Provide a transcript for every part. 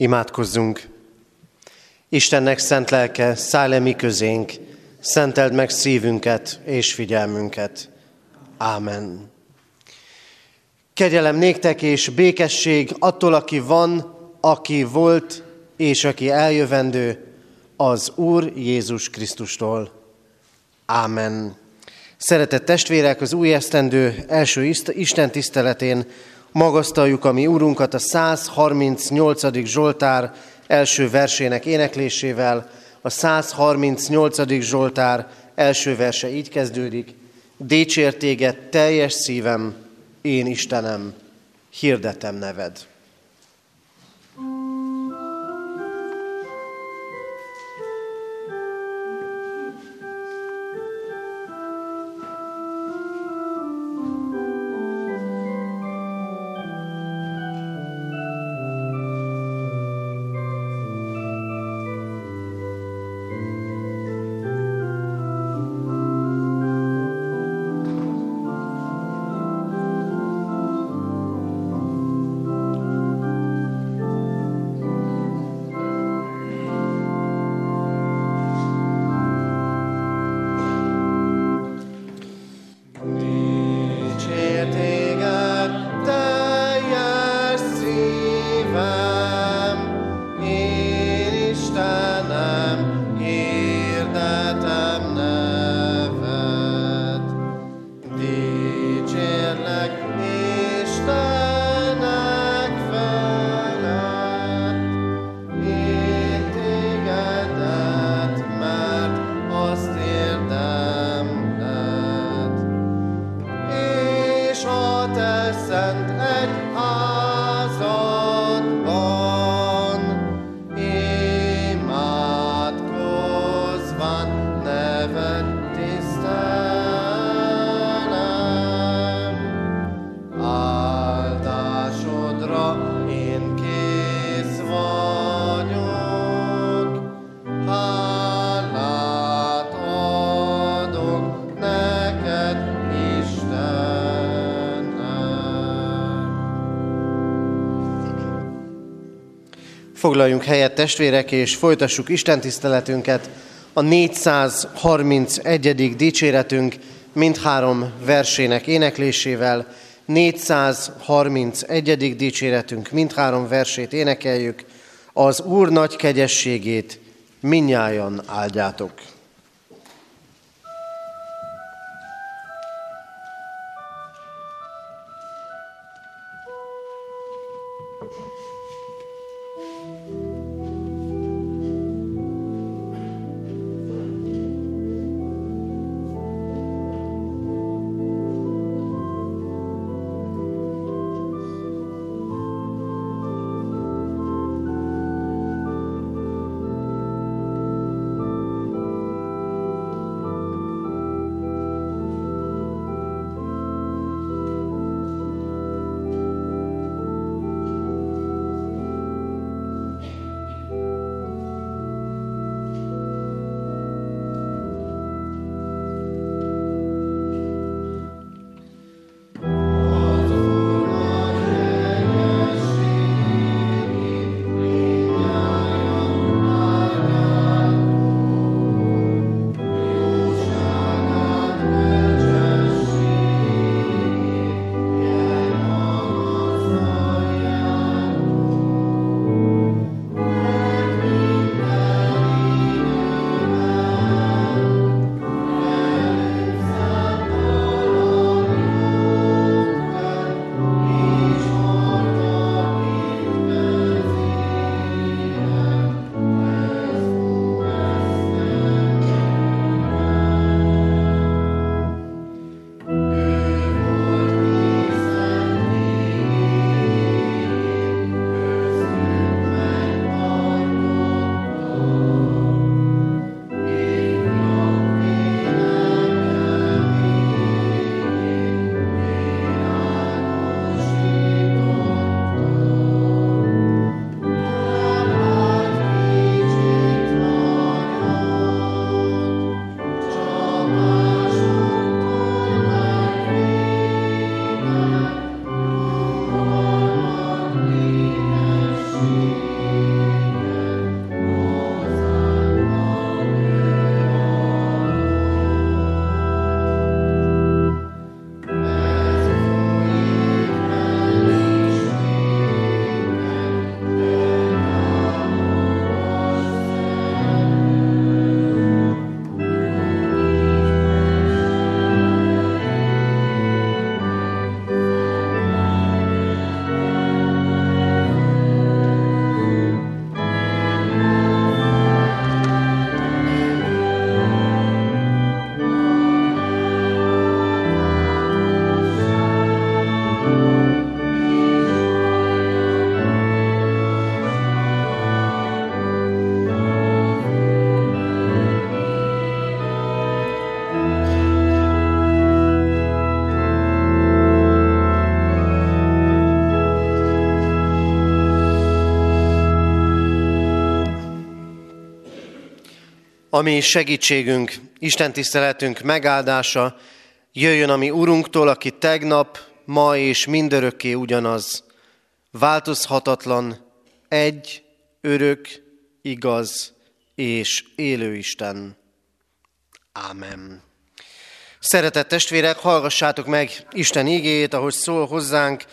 Imádkozzunk! Istennek szent lelke, szállj le mi közénk, szenteld meg szívünket és figyelmünket. Ámen. Kegyelem néktek és békesség attól, aki van, aki volt és aki eljövendő, az Úr Jézus Krisztustól. Ámen. Szeretett testvérek, az új esztendő első Isten tiszteletén magasztaljuk a mi Úrunkat a 138. Zsoltár első versének éneklésével. A 138. Zsoltár első verse így kezdődik. Dicsértéget teljes szívem, én Istenem, hirdetem neved. Foglaljunk helyet testvérek, és folytassuk Isten tiszteletünket. A 431. dicséretünk mindhárom versének éneklésével. 431. dicséretünk mindhárom versét énekeljük. Az Úr nagy kegyességét minnyájan áldjátok. Ami segítségünk, Isten tiszteletünk megáldása jöjjön a mi Urunktól, aki tegnap, ma és mindörökké ugyanaz, változhatatlan, egy, örök, igaz és élő Isten. Ámen. Szeretett testvérek, hallgassátok meg Isten igéjét, ahogy szól hozzánk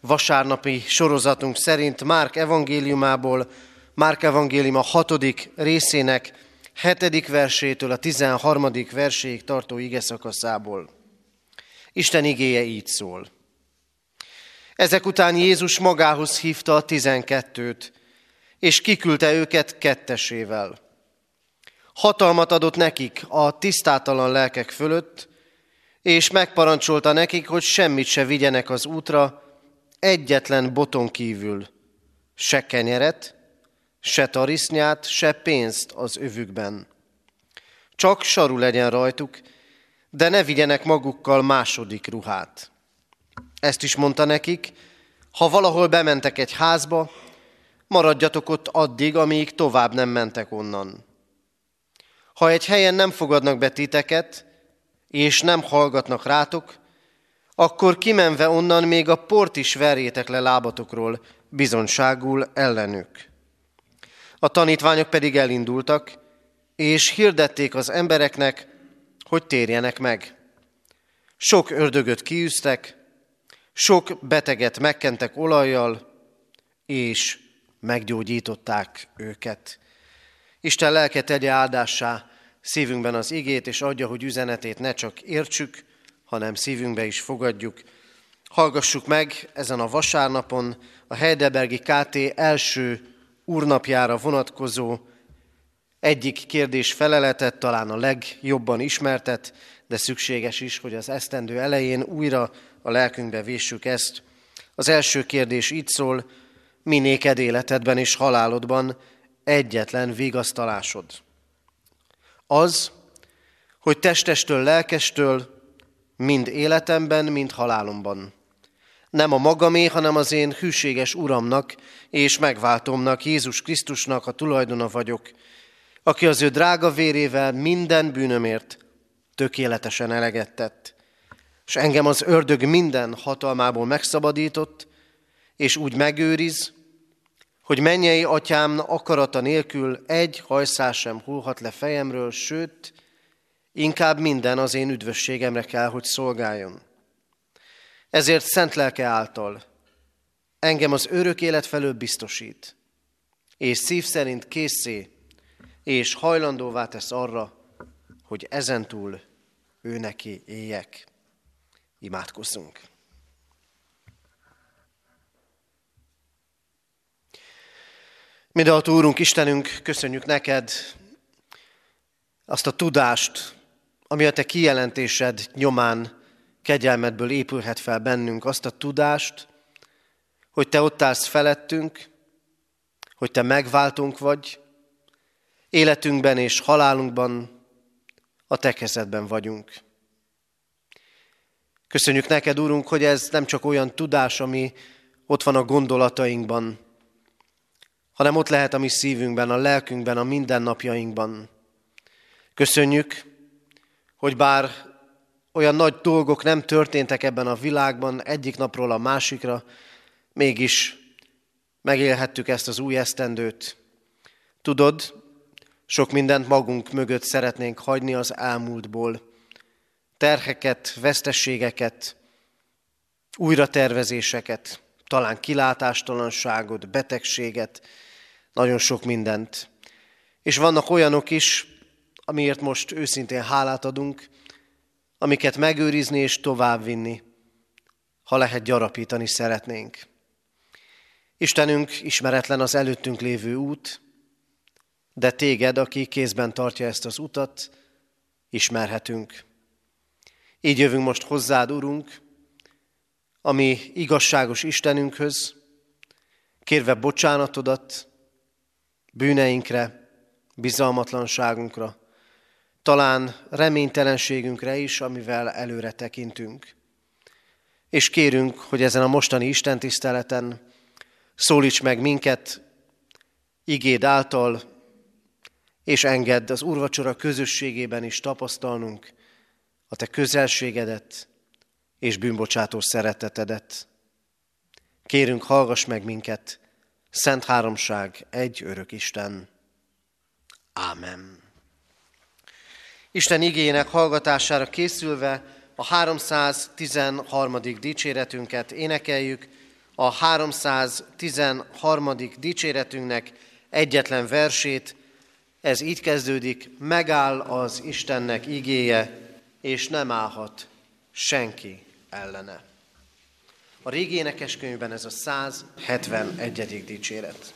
vasárnapi sorozatunk szerint Márk evangéliumából, Márk evangélium a hatodik részének hetedik versétől a tizenharmadik verséig tartó ige szakaszából. Isten igéje így szól. Ezek után Jézus magához hívta a tizenkettőt, és kiküldte őket kettesével. Hatalmat adott nekik a tisztátalan lelkek fölött, és megparancsolta nekik, hogy semmit se vigyenek az útra, egyetlen boton kívül, se kenyeret, se tarisznyát, se pénzt az övükben. Csak saru legyen rajtuk, de ne vigyenek magukkal második ruhát. Ezt is mondta nekik, ha valahol bementek egy házba, maradjatok ott addig, amíg tovább nem mentek onnan. Ha egy helyen nem fogadnak be titeket, és nem hallgatnak rátok, akkor kimenve onnan még a port is verjétek le lábatokról, bizonságul ellenük. A tanítványok pedig elindultak, és hirdették az embereknek, hogy térjenek meg. Sok ördögöt kiűztek, sok beteget megkentek olajjal, és meggyógyították őket. Isten lelke tegye áldássá szívünkben az igét, és adja, hogy üzenetét ne csak értsük, hanem szívünkbe is fogadjuk. Hallgassuk meg ezen a vasárnapon a Heidelbergi KT első úrnapjára vonatkozó egyik kérdés feleletet, talán a legjobban ismertet, de szükséges is, hogy az esztendő elején újra a lelkünkbe véssük ezt. Az első kérdés így szól, mi néked életedben és halálodban egyetlen vigasztalásod. Az, hogy testestől, lelkestől, mind életemben, mind halálomban nem a magamé, hanem az én hűséges Uramnak és megváltomnak, Jézus Krisztusnak a tulajdona vagyok, aki az ő drága vérével minden bűnömért tökéletesen eleget tett. És engem az ördög minden hatalmából megszabadított, és úgy megőriz, hogy mennyei atyám akarata nélkül egy hajszás sem hullhat le fejemről, sőt, inkább minden az én üdvösségemre kell, hogy szolgáljon. Ezért szent lelke által engem az örök élet felől biztosít, és szív szerint készé, és hajlandóvá tesz arra, hogy ezentúl ő neki éljek. Imádkozzunk! Mindenható Úrunk, Istenünk, köszönjük neked azt a tudást, ami a te kijelentésed nyomán kegyelmedből épülhet fel bennünk azt a tudást, hogy Te ott állsz felettünk, hogy Te megváltunk vagy, életünkben és halálunkban a Te kezedben vagyunk. Köszönjük neked, Úrunk, hogy ez nem csak olyan tudás, ami ott van a gondolatainkban, hanem ott lehet a mi szívünkben, a lelkünkben, a mindennapjainkban. Köszönjük, hogy bár olyan nagy dolgok nem történtek ebben a világban egyik napról a másikra, mégis megélhettük ezt az új esztendőt. Tudod, sok mindent magunk mögött szeretnénk hagyni az elmúltból. Terheket, vesztességeket, újratervezéseket, talán kilátástalanságot, betegséget, nagyon sok mindent. És vannak olyanok is, amiért most őszintén hálát adunk, amiket megőrizni és továbbvinni, ha lehet gyarapítani szeretnénk. Istenünk ismeretlen az előttünk lévő út, de téged, aki kézben tartja ezt az utat, ismerhetünk. Így jövünk most hozzád, Urunk, ami igazságos Istenünkhöz, kérve bocsánatodat bűneinkre, bizalmatlanságunkra, talán reménytelenségünkre is, amivel előre tekintünk. És kérünk, hogy ezen a mostani Isten tiszteleten szólíts meg minket igéd által, és engedd az úrvacsora közösségében is tapasztalnunk a te közelségedet és bűnbocsátó szeretetedet. Kérünk, hallgass meg minket, Szent Háromság, egy örök Isten. Ámen. Isten igényének hallgatására készülve a 313. dicséretünket énekeljük, a 313. dicséretünknek egyetlen versét, ez így kezdődik, megáll az Istennek igéje, és nem állhat senki ellene. A régi énekeskönyvben ez a 171. dicséret.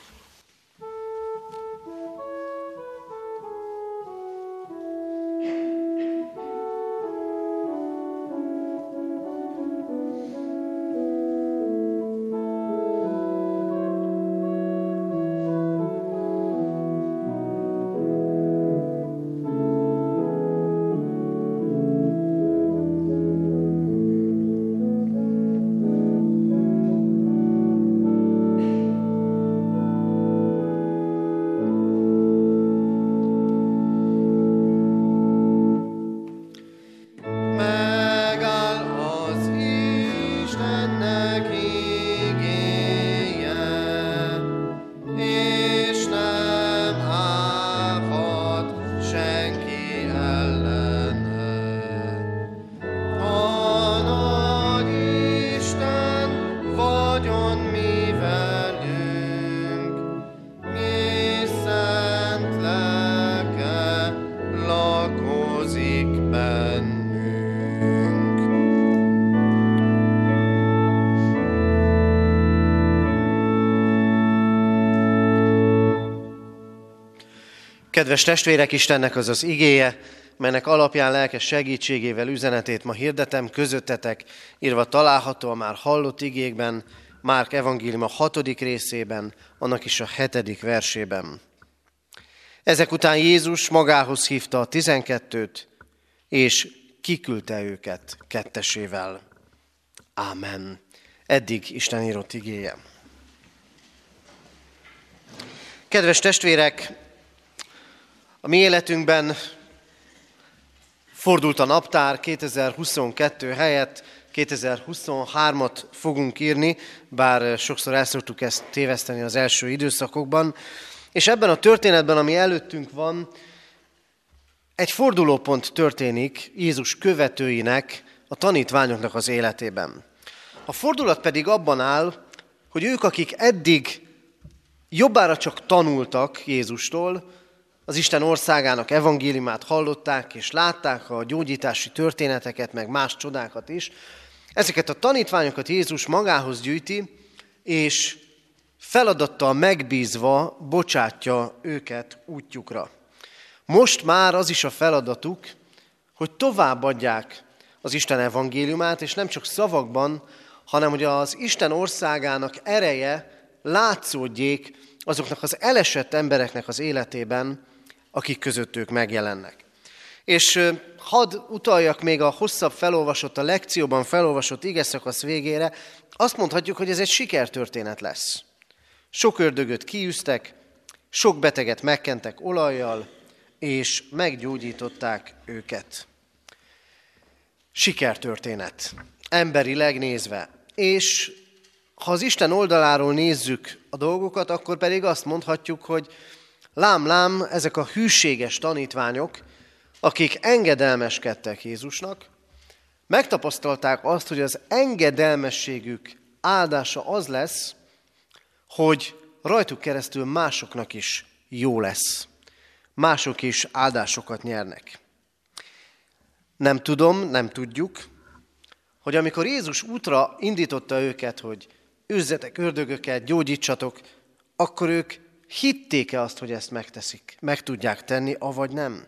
Kedves testvérek, Istennek az az igéje, melynek alapján lelkes segítségével üzenetét ma hirdetem közöttetek, írva található a már hallott igékben, Márk evangélium a hatodik részében, annak is a hetedik versében. Ezek után Jézus magához hívta a tizenkettőt, és kiküldte őket kettesével. Ámen. Eddig Isten írott igéje. Kedves testvérek, a mi életünkben fordult a naptár 2022 helyett, 2023-at fogunk írni, bár sokszor el szoktuk ezt téveszteni az első időszakokban. És ebben a történetben, ami előttünk van, egy fordulópont történik Jézus követőinek, a tanítványoknak az életében. A fordulat pedig abban áll, hogy ők, akik eddig jobbára csak tanultak Jézustól, az Isten országának evangéliumát hallották és látták a gyógyítási történeteket, meg más csodákat is. Ezeket a tanítványokat Jézus magához gyűjti, és feladattal megbízva bocsátja őket útjukra. Most már az is a feladatuk, hogy továbbadják az Isten evangéliumát, és nem csak szavakban, hanem hogy az Isten országának ereje látszódjék azoknak az elesett embereknek az életében, akik között ők megjelennek. És hadd utaljak még a hosszabb felolvasott, a lekcióban felolvasott igeszakasz végére, azt mondhatjuk, hogy ez egy sikertörténet lesz. Sok ördögöt kiűztek, sok beteget megkentek olajjal, és meggyógyították őket. Sikertörténet, emberileg nézve. És ha az Isten oldaláról nézzük a dolgokat, akkor pedig azt mondhatjuk, hogy Lám-lám, ezek a hűséges tanítványok, akik engedelmeskedtek Jézusnak, megtapasztalták azt, hogy az engedelmességük áldása az lesz, hogy rajtuk keresztül másoknak is jó lesz. Mások is áldásokat nyernek. Nem tudom, nem tudjuk, hogy amikor Jézus útra indította őket, hogy őzzetek ördögöket, gyógyítsatok, akkor ők hitték-e azt, hogy ezt megteszik, meg tudják tenni, avagy nem.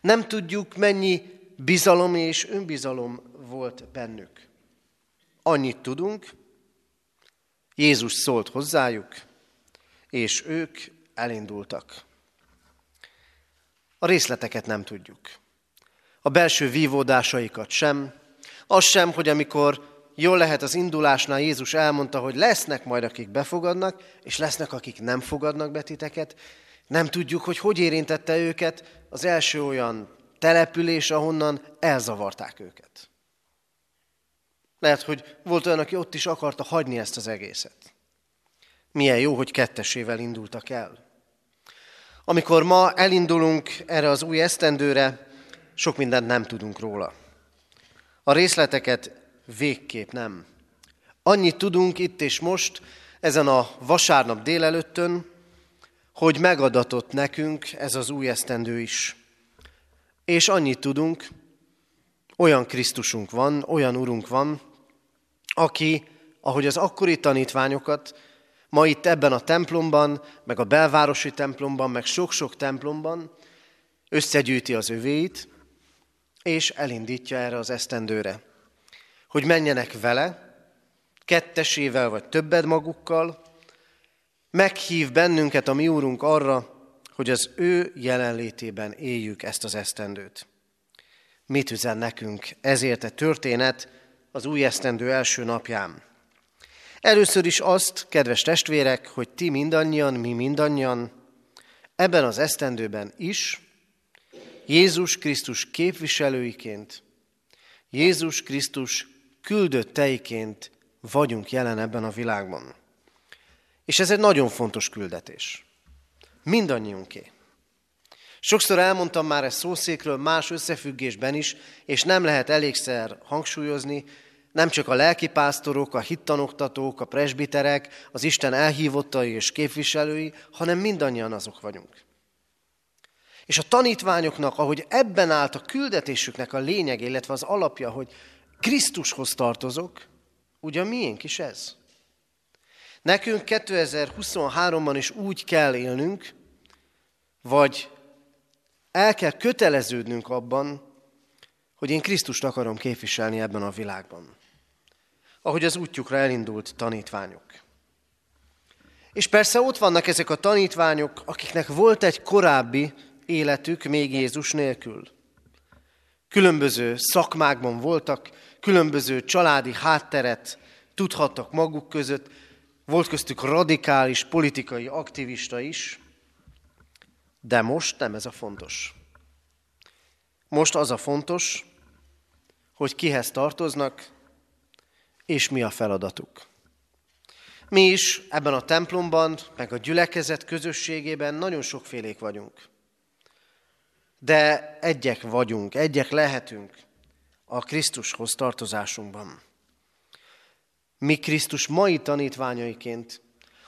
Nem tudjuk, mennyi bizalom és önbizalom volt bennük. Annyit tudunk, Jézus szólt hozzájuk, és ők elindultak. A részleteket nem tudjuk. A belső vívódásaikat sem, az sem, hogy amikor jól lehet az indulásnál Jézus elmondta, hogy lesznek majd, akik befogadnak, és lesznek, akik nem fogadnak be titeket. Nem tudjuk, hogy hogy érintette őket az első olyan település, ahonnan elzavarták őket. Lehet, hogy volt olyan, aki ott is akarta hagyni ezt az egészet. Milyen jó, hogy kettesével indultak el. Amikor ma elindulunk erre az új esztendőre, sok mindent nem tudunk róla. A részleteket végképp nem. Annyit tudunk itt és most, ezen a vasárnap délelőttön, hogy megadatott nekünk ez az új esztendő is. És annyit tudunk, olyan Krisztusunk van, olyan Urunk van, aki, ahogy az akkori tanítványokat, ma itt ebben a templomban, meg a belvárosi templomban, meg sok-sok templomban összegyűjti az övéit, és elindítja erre az esztendőre. Hogy menjenek vele, kettesével vagy többed magukkal, meghív bennünket a mi úrunk arra, hogy az ő jelenlétében éljük ezt az esztendőt. Mit üzen nekünk ezért a történet az új esztendő első napján? Először is azt, kedves testvérek, hogy ti mindannyian, mi mindannyian ebben az esztendőben is Jézus Krisztus képviselőiként, Jézus Krisztus küldötteiként vagyunk jelen ebben a világban. És ez egy nagyon fontos küldetés. Mindannyiunké. Sokszor elmondtam már ezt szószékről más összefüggésben is, és nem lehet elégszer hangsúlyozni, nem csak a lelkipásztorok, a hittanoktatók, a presbiterek, az Isten elhívottai és képviselői, hanem mindannyian azok vagyunk. És a tanítványoknak, ahogy ebben állt a küldetésüknek a lényeg, illetve az alapja, hogy Krisztushoz tartozok, ugye miénk is ez. Nekünk 2023-ban is úgy kell élnünk, vagy el kell köteleződnünk abban, hogy én Krisztust akarom képviselni ebben a világban. Ahogy az útjukra elindult tanítványok. És persze ott vannak ezek a tanítványok, akiknek volt egy korábbi életük még Jézus nélkül. Különböző szakmákban voltak, különböző családi hátteret tudhattak maguk között, volt köztük radikális politikai aktivista is, de most nem ez a fontos. Most az a fontos, hogy kihez tartoznak, és mi a feladatuk. Mi is ebben a templomban, meg a gyülekezet közösségében nagyon sokfélék vagyunk. De egyek vagyunk, egyek lehetünk a Krisztushoz tartozásunkban. Mi Krisztus mai tanítványaiként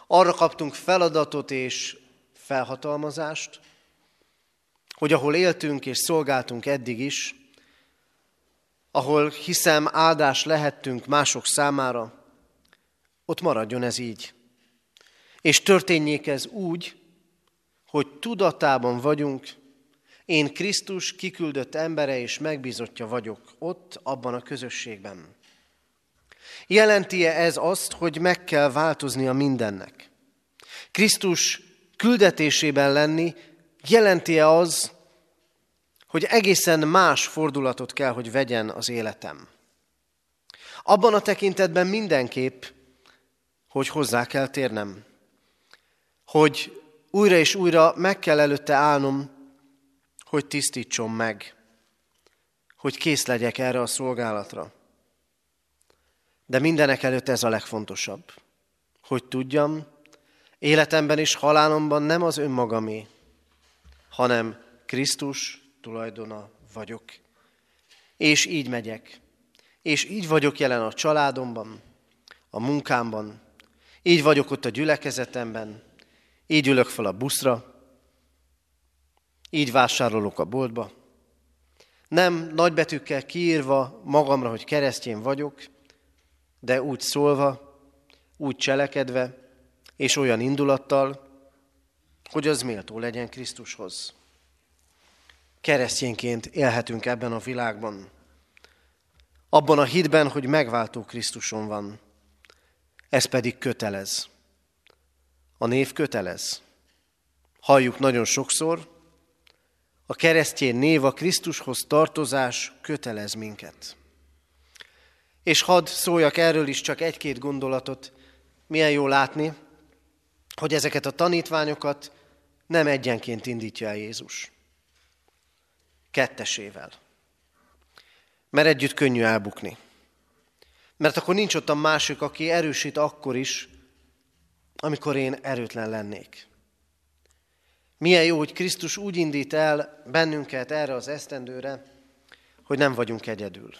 arra kaptunk feladatot és felhatalmazást, hogy ahol éltünk és szolgáltunk eddig is, ahol hiszem áldás lehettünk mások számára, ott maradjon ez így. És történjék ez úgy, hogy tudatában vagyunk, én Krisztus kiküldött embere és megbízottja vagyok ott, abban a közösségben. Jelenti-e ez azt, hogy meg kell változnia mindennek? Krisztus küldetésében lenni jelenti-e az, hogy egészen más fordulatot kell, hogy vegyen az életem? Abban a tekintetben mindenképp, hogy hozzá kell térnem. Hogy újra és újra meg kell előtte állnom, hogy tisztítson meg, hogy kész legyek erre a szolgálatra. De mindenek előtt ez a legfontosabb, hogy tudjam, életemben és halálomban nem az önmagamé, hanem Krisztus tulajdona vagyok. És így megyek. És így vagyok jelen a családomban, a munkámban, így vagyok ott a gyülekezetemben, így ülök fel a buszra, így vásárolok a boltba. Nem nagybetűkkel kiírva magamra, hogy keresztjén vagyok, de úgy szólva, úgy cselekedve, és olyan indulattal, hogy az méltó legyen Krisztushoz. Keresztényként élhetünk ebben a világban. Abban a hitben, hogy megváltó Krisztuson van. Ez pedig kötelez. A név kötelez. Halljuk nagyon sokszor, a keresztjén név, a Krisztushoz tartozás kötelez minket. És hadd szóljak erről is csak egy-két gondolatot. Milyen jó látni, hogy ezeket a tanítványokat nem egyenként indítja el Jézus. Kettesével. Mert együtt könnyű elbukni. Mert akkor nincs ott a másik, aki erősít akkor is, amikor én erőtlen lennék. Milyen jó, hogy Krisztus úgy indít el bennünket erre az esztendőre, hogy nem vagyunk egyedül.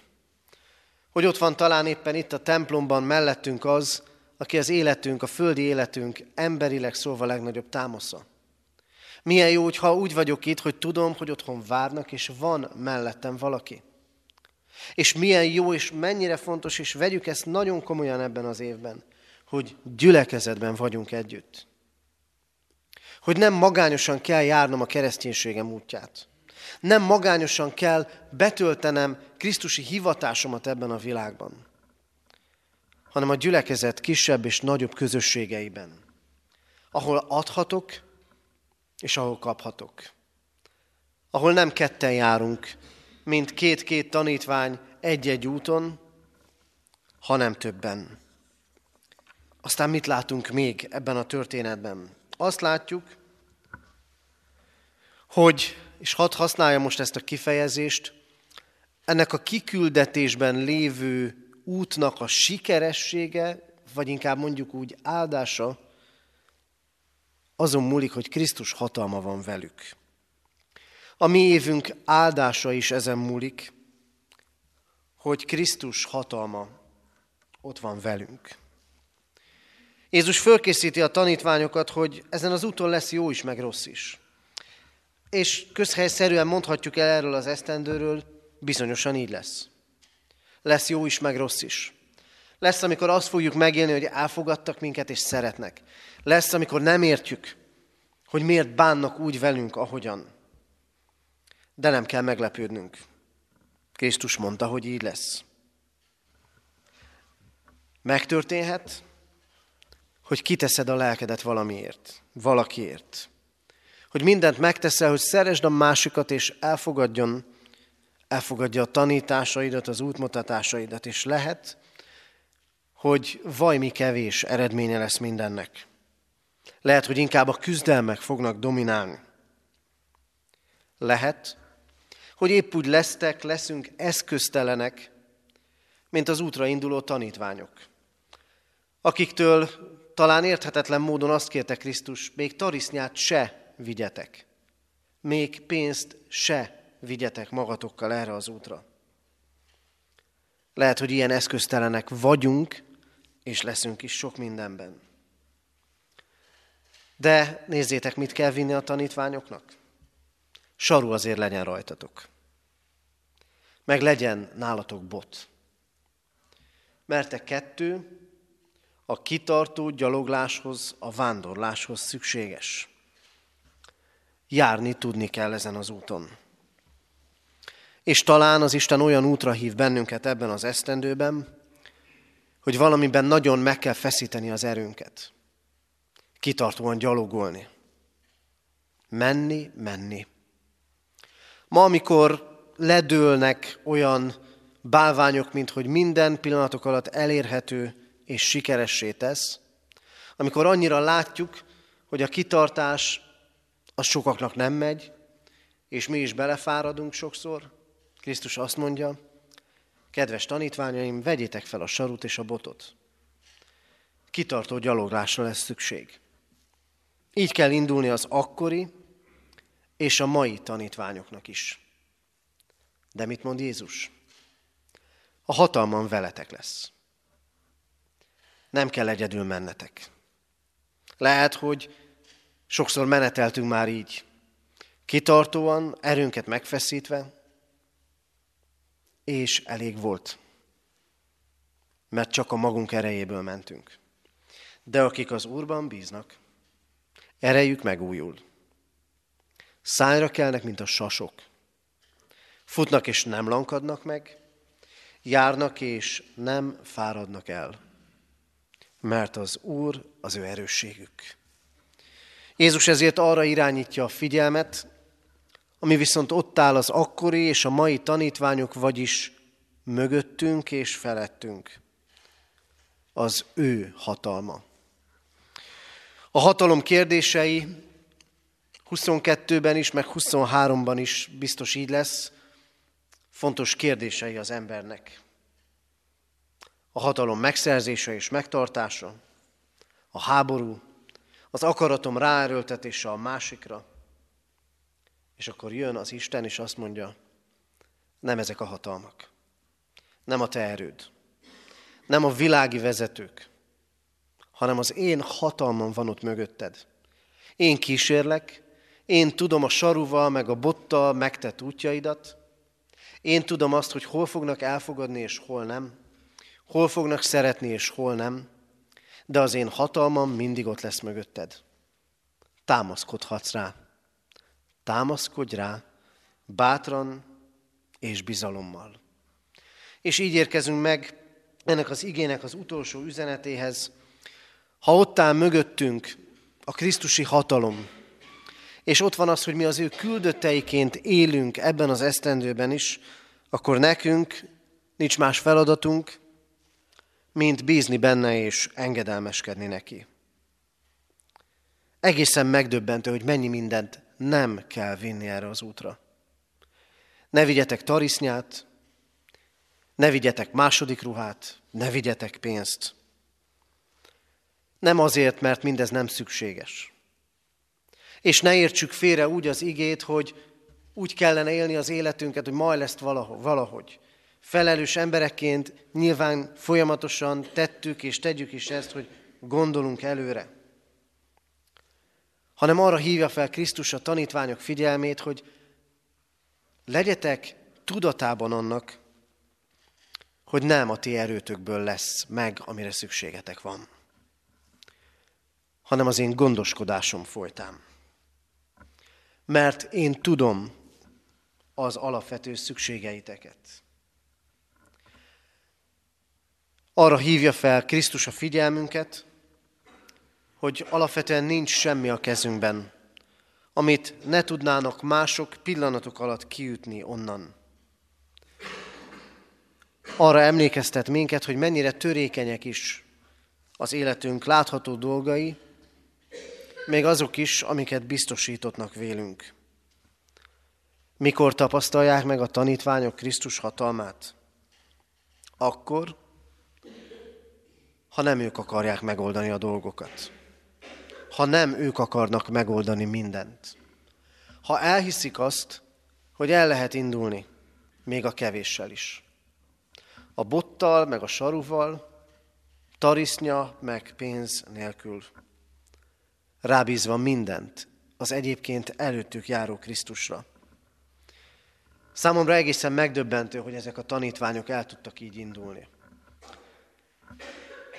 Hogy ott van talán éppen itt a templomban mellettünk az, aki az életünk, a földi életünk emberileg szólva legnagyobb támasza. Milyen jó, hogyha úgy vagyok itt, hogy tudom, hogy otthon várnak, és van mellettem valaki. És milyen jó, és mennyire fontos, és vegyük ezt nagyon komolyan ebben az évben, hogy gyülekezetben vagyunk együtt. Hogy nem magányosan kell járnom a kereszténységem útját. Nem magányosan kell betöltenem Krisztusi hivatásomat ebben a világban, hanem a gyülekezet kisebb és nagyobb közösségeiben, ahol adhatok, és ahol kaphatok. Ahol nem ketten járunk, mint két-két tanítvány egy-egy úton, hanem többen. Aztán mit látunk még ebben a történetben? Azt látjuk, hogy, és hadd használja most ezt a kifejezést, ennek a kiküldetésben lévő útnak a sikeressége, vagy inkább mondjuk úgy áldása, azon múlik, hogy Krisztus hatalma van velük. A mi évünk áldása is ezen múlik, hogy Krisztus hatalma ott van velünk. Jézus fölkészíti a tanítványokat, hogy ezen az úton lesz jó is, meg rossz is. És közhelyszerűen mondhatjuk el erről az esztendőről, bizonyosan így lesz. Lesz jó is, meg rossz is. Lesz, amikor azt fogjuk megélni, hogy elfogadtak minket és szeretnek. Lesz, amikor nem értjük, hogy miért bánnak úgy velünk, ahogyan. De nem kell meglepődnünk. Krisztus mondta, hogy így lesz. Megtörténhet, hogy kiteszed a lelkedet valamiért, valakiért. Hogy mindent megteszel, hogy szeresd a másikat, és elfogadjon, elfogadja a tanításaidat, az útmutatásaidat, és lehet, hogy vajmi kevés eredménye lesz mindennek. Lehet, hogy inkább a küzdelmek fognak dominálni. Lehet, hogy épp úgy lesztek, leszünk eszköztelenek, mint az útra induló tanítványok, akiktől talán érthetetlen módon azt kérte Krisztus, még tarisznyát se vigyetek, még pénzt se vigyetek magatokkal erre az útra. Lehet, hogy ilyen eszköztelenek vagyunk, és leszünk is sok mindenben. De nézzétek, mit kell vinni a tanítványoknak. Saru azért legyen rajtatok. Meg legyen nálatok bot. Mert te kettő a kitartó gyalogláshoz, a vándorláshoz szükséges. Járni tudni kell ezen az úton. És talán az Isten olyan útra hív bennünket ebben az esztendőben, hogy valamiben nagyon meg kell feszíteni az erőnket. Kitartóan gyalogolni. Menni, menni. Ma, amikor ledőlnek olyan bálványok, mint hogy minden pillanatok alatt elérhető és sikeressé tesz, amikor annyira látjuk, hogy a kitartás az sokaknak nem megy, és mi is belefáradunk sokszor, Krisztus azt mondja, kedves tanítványaim, vegyétek fel a sarut és a botot. Kitartó gyaloglásra lesz szükség. Így kell indulni az akkori és a mai tanítványoknak is. De mit mond Jézus? A hatalman veletek lesz. Nem kell egyedül mennetek. Lehet, hogy sokszor meneteltünk már így, kitartóan, erőnket megfeszítve, és elég volt, mert csak a magunk erejéből mentünk. De akik az Úrban bíznak, erejük megújul. Szányra kelnek, mint a sasok. Futnak és nem lankadnak meg, járnak és nem fáradnak el, mert az Úr az ő erősségük. Jézus ezért arra irányítja a figyelmet, ami viszont ott áll az akkori és a mai tanítványok, vagyis mögöttünk és felettünk. Az ő hatalma. A hatalom kérdései 22-ben is, meg 23-ban is biztos így lesz. Fontos kérdései az embernek. A hatalom megszerzése és megtartása, a háború, az akaratom ráerőltetése a másikra, és akkor jön az Isten, és azt mondja, nem ezek a hatalmak, nem a te erőd, nem a világi vezetők, hanem az én hatalmam van ott mögötted. Én kísérlek, én tudom a saruval, meg a bottal megtett útjaidat, én tudom azt, hogy hol fognak elfogadni, és hol nem, hol fognak szeretni, és hol nem, de az én hatalmam mindig ott lesz mögötted. Támaszkodhatsz rá. Támaszkodj rá, bátran és bizalommal. És így érkezünk meg ennek az igének az utolsó üzenetéhez. Ha ott áll mögöttünk a Krisztusi hatalom, és ott van az, hogy mi az ő küldötteiként élünk ebben az esztendőben is, akkor nekünk nincs más feladatunk, mint bízni benne és engedelmeskedni neki. Egészen megdöbbentő, hogy mennyi mindent nem kell vinni erre az útra. Ne vigyetek tarisznyát, ne vigyetek második ruhát, ne vigyetek pénzt. Nem azért, mert mindez nem szükséges. És ne értsük félre úgy az igét, hogy úgy kellene élni az életünket, hogy majd lesz valahogy. Felelős emberekként nyilván folyamatosan tettük és tegyük is ezt, hogy gondolunk előre. Hanem arra hívja fel Krisztus a tanítványok figyelmét, hogy legyetek tudatában annak, hogy nem a ti erőtökből lesz meg, amire szükségetek van, hanem az én gondoskodásom folytán. Mert én tudom az alapvető szükségeiteket. Arra hívja fel Krisztus a figyelmünket, hogy alapvetően nincs semmi a kezünkben, amit ne tudnának mások pillanatok alatt kiütni onnan. Arra emlékeztet minket, hogy mennyire törékenyek is az életünk látható dolgai, még azok is, amiket biztosítottnak vélünk. Mikor tapasztalják meg a tanítványok Krisztus hatalmát? Akkor, ha nem ők akarják megoldani a dolgokat ha nem ők akarnak megoldani mindent. Ha elhiszik azt, hogy el lehet indulni, még a kevéssel is. A bottal, meg a saruval, tarisznya, meg pénz nélkül. Rábízva mindent az egyébként előttük járó Krisztusra. Számomra egészen megdöbbentő, hogy ezek a tanítványok el tudtak így indulni.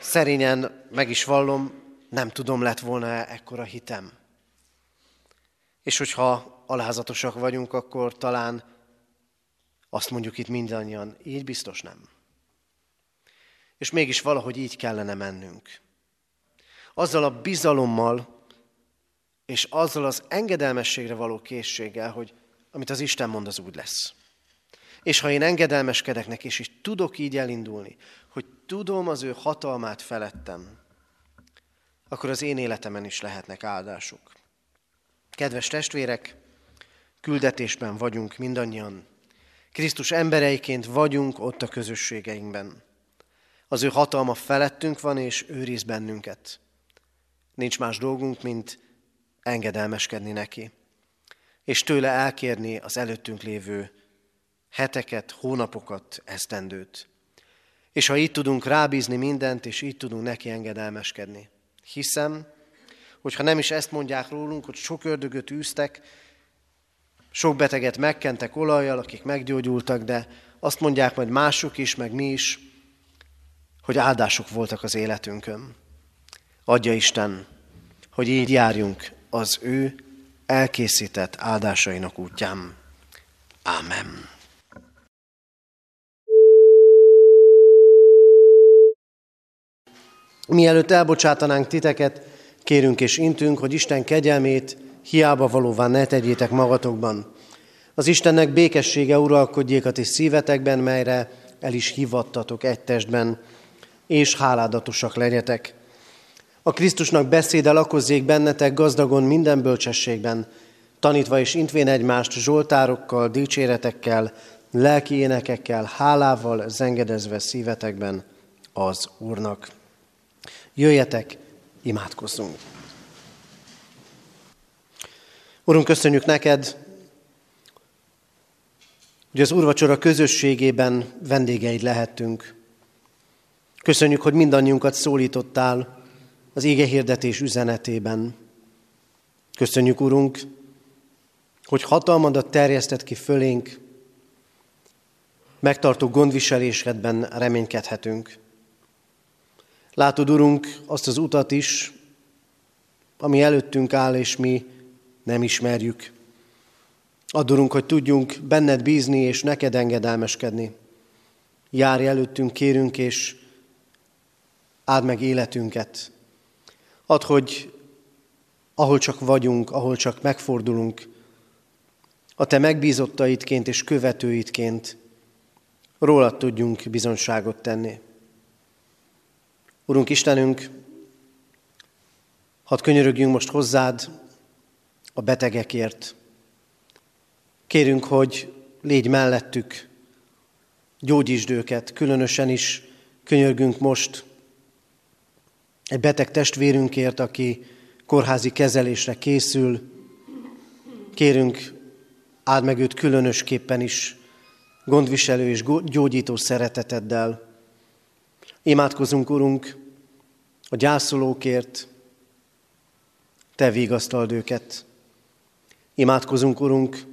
Szerényen meg is vallom, nem tudom, lett volna ekkora hitem. És hogyha alázatosak vagyunk, akkor talán azt mondjuk itt mindannyian, így biztos nem. És mégis valahogy így kellene mennünk. Azzal a bizalommal, és azzal az engedelmességre való készséggel, hogy amit az Isten mond, az úgy lesz. És ha én engedelmeskedek neki, és így tudok így elindulni, hogy tudom az ő hatalmát felettem, akkor az én életemen is lehetnek áldások. Kedves testvérek, küldetésben vagyunk mindannyian. Krisztus embereiként vagyunk ott a közösségeinkben. Az ő hatalma felettünk van, és őriz bennünket. Nincs más dolgunk, mint engedelmeskedni neki, és tőle elkérni az előttünk lévő heteket, hónapokat, esztendőt. És ha így tudunk rábízni mindent, és így tudunk neki engedelmeskedni, Hiszem, hogyha nem is ezt mondják rólunk, hogy sok ördögöt űztek, sok beteget megkentek olajjal, akik meggyógyultak, de azt mondják majd mások is, meg mi is, hogy áldások voltak az életünkön. Adja Isten, hogy így járjunk az ő elkészített áldásainak útján. Ámen. Mielőtt elbocsátanánk titeket, kérünk és intünk, hogy Isten kegyelmét hiába valóvá ne tegyétek magatokban. Az Istennek békessége uralkodjék a ti szívetekben, melyre el is hívattatok egy testben, és háládatosak legyetek. A Krisztusnak beszéde lakozzék bennetek gazdagon minden bölcsességben, tanítva és intvén egymást zsoltárokkal, dicséretekkel, lelki énekekkel, hálával zengedezve szívetekben az Úrnak. Jöjjetek, imádkozzunk! Urunk, köszönjük neked, hogy az Úrvacsora közösségében vendégeid lehettünk. Köszönjük, hogy mindannyiunkat szólítottál az ége hirdetés üzenetében. Köszönjük, Urunk, hogy hatalmadat terjesztett ki fölénk, megtartó gondviselésedben reménykedhetünk. Látod, Urunk, azt az utat is, ami előttünk áll, és mi nem ismerjük. Adorunk, hogy tudjunk benned bízni, és neked engedelmeskedni. Járj előttünk, kérünk, és áld meg életünket. Add, hogy ahol csak vagyunk, ahol csak megfordulunk, a te megbízottaidként és követőidként rólad tudjunk bizonságot tenni. Urunk Istenünk, hadd könyörögjünk most hozzád a betegekért. Kérünk, hogy légy mellettük, gyógyítsd őket, különösen is könyörgünk most egy beteg testvérünkért, aki kórházi kezelésre készül. Kérünk, áld meg őt különösképpen is, gondviselő és gyógyító szereteteddel. Imádkozunk, Urunk, a gyászolókért, Te vigasztald őket. Imádkozunk, Urunk,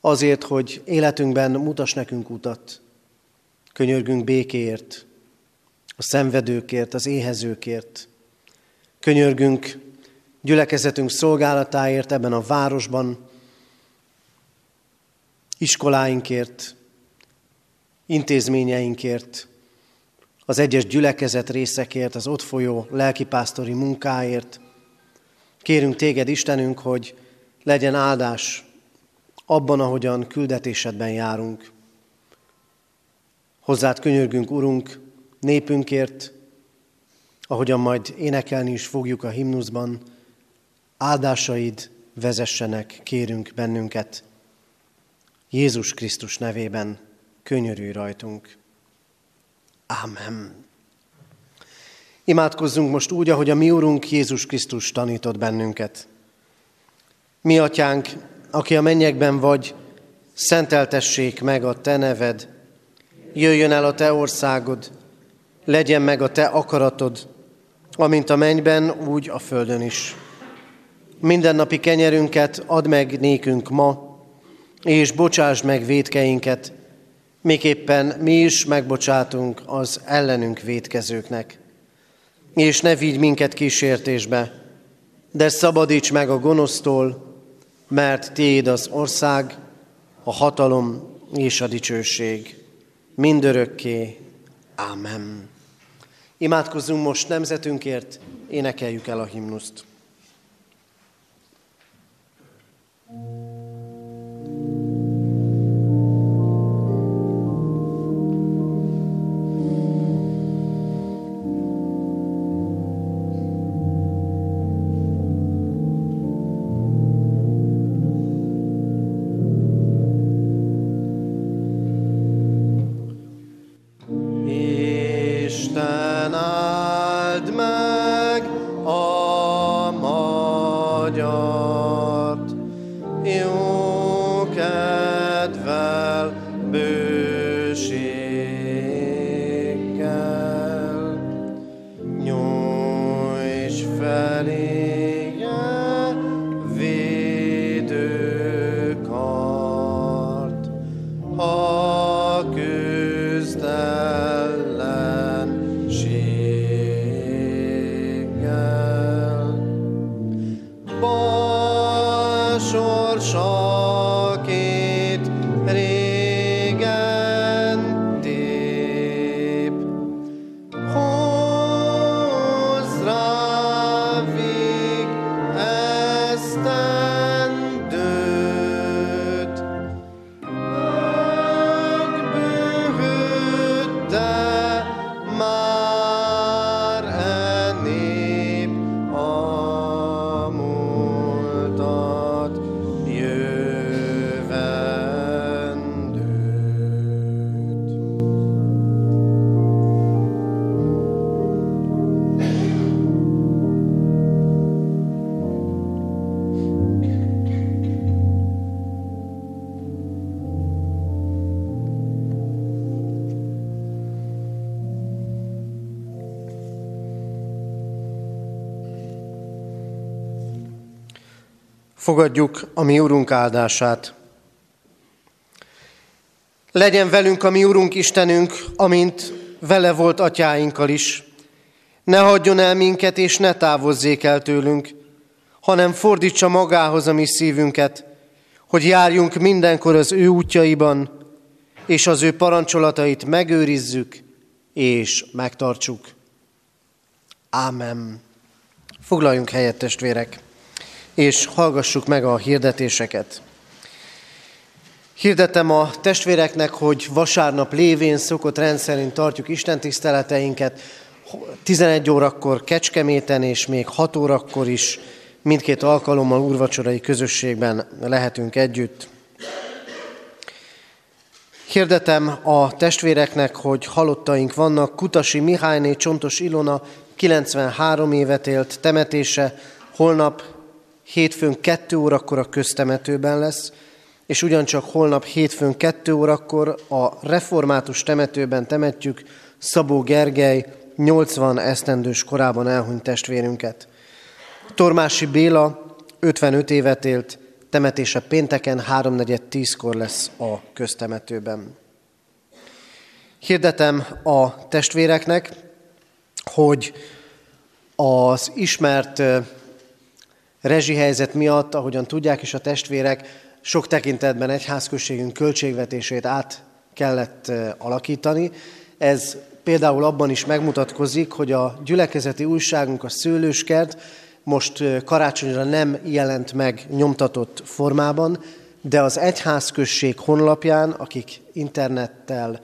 azért, hogy életünkben mutas nekünk utat. Könyörgünk békéért, a szenvedőkért, az éhezőkért. Könyörgünk gyülekezetünk szolgálatáért ebben a városban, iskoláinkért, intézményeinkért, az egyes gyülekezet részekért, az ott folyó lelkipásztori munkáért. Kérünk téged, Istenünk, hogy legyen áldás abban, ahogyan küldetésedben járunk. Hozzád könyörgünk, Urunk, népünkért, ahogyan majd énekelni is fogjuk a himnuszban, áldásaid vezessenek, kérünk bennünket. Jézus Krisztus nevében könyörülj rajtunk. Ámen. Imádkozzunk most úgy, ahogy a mi Úrunk Jézus Krisztus tanított bennünket. Mi, Atyánk, aki a mennyekben vagy, szenteltessék meg a Te neved, jöjjön el a Te országod, legyen meg a Te akaratod, amint a mennyben, úgy a földön is. Mindennapi kenyerünket add meg nékünk ma, és bocsáss meg védkeinket, miképpen mi is megbocsátunk az ellenünk védkezőknek. És ne vigy minket kísértésbe, de szabadíts meg a gonosztól, mert Tiéd az ország, a hatalom és a dicsőség. Mindörökké. Ámen. Imádkozzunk most nemzetünkért, énekeljük el a himnuszt. thank you Fogadjuk a mi Urunk áldását. Legyen velünk a mi Urunk Istenünk, amint vele volt atyáinkkal is. Ne hagyjon el minket, és ne távozzék el tőlünk, hanem fordítsa magához a mi szívünket, hogy járjunk mindenkor az ő útjaiban, és az ő parancsolatait megőrizzük és megtartsuk. Ámen. Foglaljunk helyet, testvérek, és hallgassuk meg a hirdetéseket. Hirdetem a testvéreknek, hogy vasárnap lévén szokott rendszerint tartjuk Isten tiszteleteinket, 11 órakor Kecskeméten, és még 6 órakor is mindkét alkalommal úrvacsorai közösségben lehetünk együtt. Hirdetem a testvéreknek, hogy halottaink vannak. Kutasi Mihályné Csontos Ilona 93 évet élt temetése, holnap hétfőn 2 órakor a köztemetőben lesz, és ugyancsak holnap hétfőn 2 órakor a református temetőben temetjük Szabó Gergely 80 esztendős korában elhunyt testvérünket. Tormási Béla 55 évet élt, temetése pénteken 3.4.10-kor lesz a köztemetőben. Hirdetem a testvéreknek, hogy az ismert rezsihelyzet miatt, ahogyan tudják is a testvérek, sok tekintetben egyházközségünk költségvetését át kellett alakítani. Ez például abban is megmutatkozik, hogy a gyülekezeti újságunk, a Szőlőskert most karácsonyra nem jelent meg nyomtatott formában, de az egyházközség honlapján, akik internettel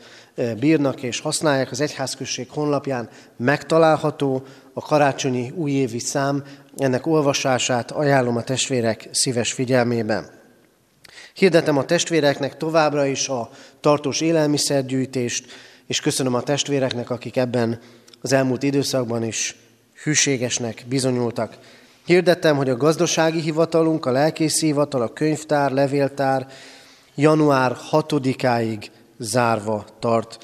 bírnak és használják, az egyházközség honlapján megtalálható a karácsonyi újévi szám, ennek olvasását ajánlom a testvérek szíves figyelmében. Hirdetem a testvéreknek továbbra is a tartós élelmiszergyűjtést, és köszönöm a testvéreknek, akik ebben az elmúlt időszakban is hűségesnek bizonyultak. Hirdettem, hogy a gazdasági hivatalunk, a lelkészi hivatal, a könyvtár, levéltár január 6-áig zárva tart.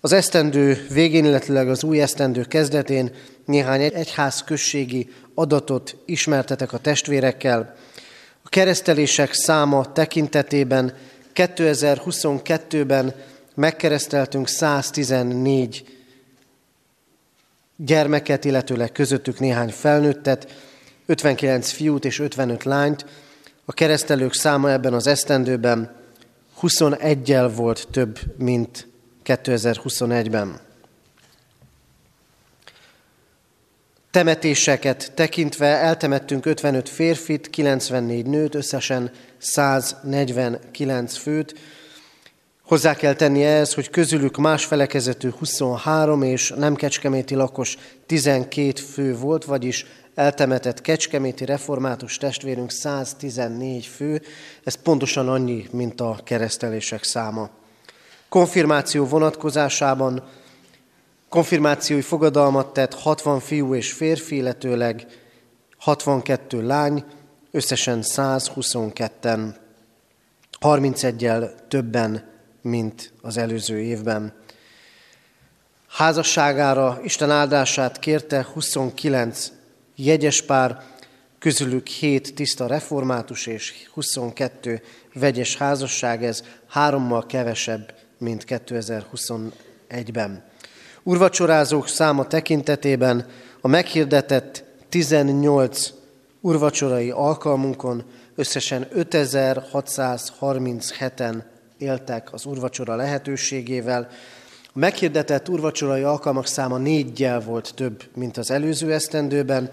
Az esztendő végén, illetőleg az új esztendő kezdetén néhány egyház községi adatot ismertetek a testvérekkel. A keresztelések száma tekintetében 2022-ben megkereszteltünk 114 gyermeket, illetőleg közöttük néhány felnőttet, 59 fiút és 55 lányt. A keresztelők száma ebben az esztendőben 21-el volt több, mint 2021-ben. Temetéseket tekintve eltemettünk 55 férfit, 94 nőt, összesen 149 főt. Hozzá kell tenni ehhez, hogy közülük más felekezetű 23 és nem kecskeméti lakos 12 fő volt, vagyis eltemetett kecskeméti református testvérünk 114 fő, ez pontosan annyi, mint a keresztelések száma. Konfirmáció vonatkozásában konfirmációi fogadalmat tett 60 fiú és férfi, illetőleg 62 lány, összesen 122-en, 31-el többen, mint az előző évben. Házasságára Isten áldását kérte 29 jegyes pár, közülük 7 tiszta református és 22 vegyes házasság, ez hárommal kevesebb, mint 2021-ben. Urvacsorázók száma tekintetében a meghirdetett 18 urvacsorai alkalmunkon összesen 5637-en éltek az urvacsora lehetőségével. A meghirdetett urvacsorai alkalmak száma négyel volt több, mint az előző esztendőben,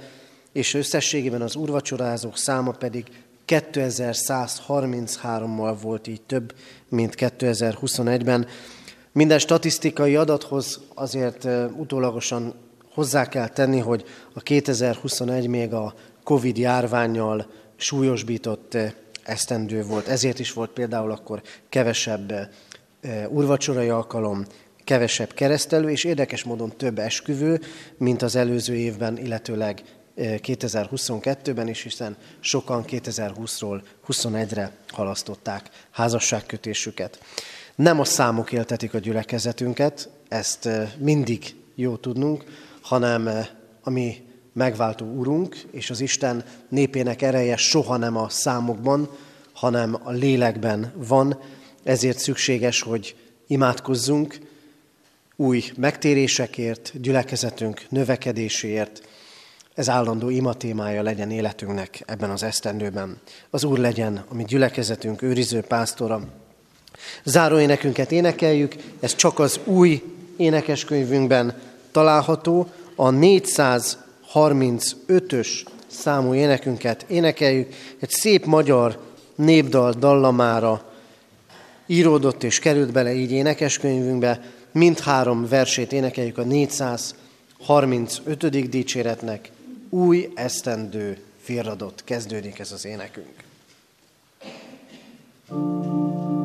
és összességében az urvacsorázók száma pedig 2133-mal volt így több, mint 2021-ben. Minden statisztikai adathoz azért utólagosan hozzá kell tenni, hogy a 2021 még a Covid járványjal súlyosbított esztendő volt. Ezért is volt például akkor kevesebb urvacsorai alkalom, kevesebb keresztelő, és érdekes módon több esküvő, mint az előző évben, illetőleg 2022-ben is, hiszen sokan 2020-ról 21-re halasztották házasságkötésüket. Nem a számok éltetik a gyülekezetünket, ezt mindig jó tudnunk, hanem ami megváltó Urunk, és az Isten népének ereje soha nem a számokban, hanem a lélekben van, ezért szükséges, hogy imádkozzunk új megtérésekért, gyülekezetünk növekedéséért. Ez állandó ima témája legyen életünknek ebben az esztendőben. Az Úr legyen, ami gyülekezetünk őriző pásztora. Záró énekünket énekeljük, ez csak az új énekeskönyvünkben található, a 435-ös számú énekünket énekeljük, egy szép magyar népdal dallamára íródott és került bele így énekeskönyvünkbe, mindhárom versét énekeljük a 435. dicséretnek, új esztendő félradott, kezdődik ez az énekünk. thank you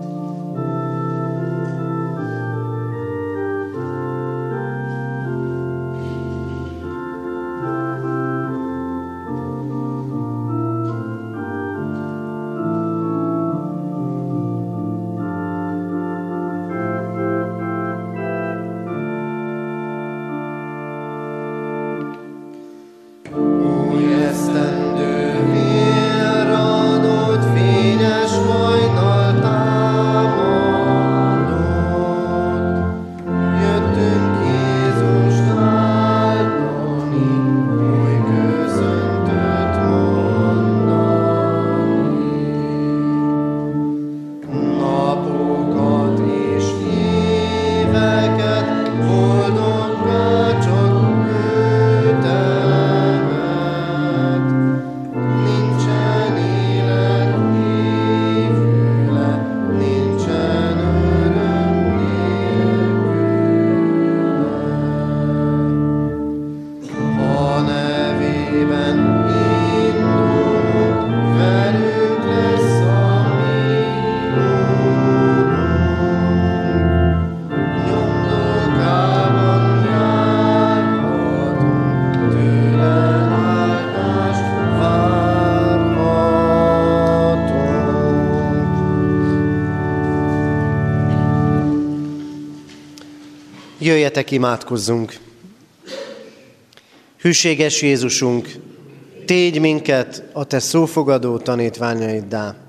Jöjjetek, imádkozzunk! Hűséges Jézusunk, tégy minket a Te szófogadó tanítványaiddá.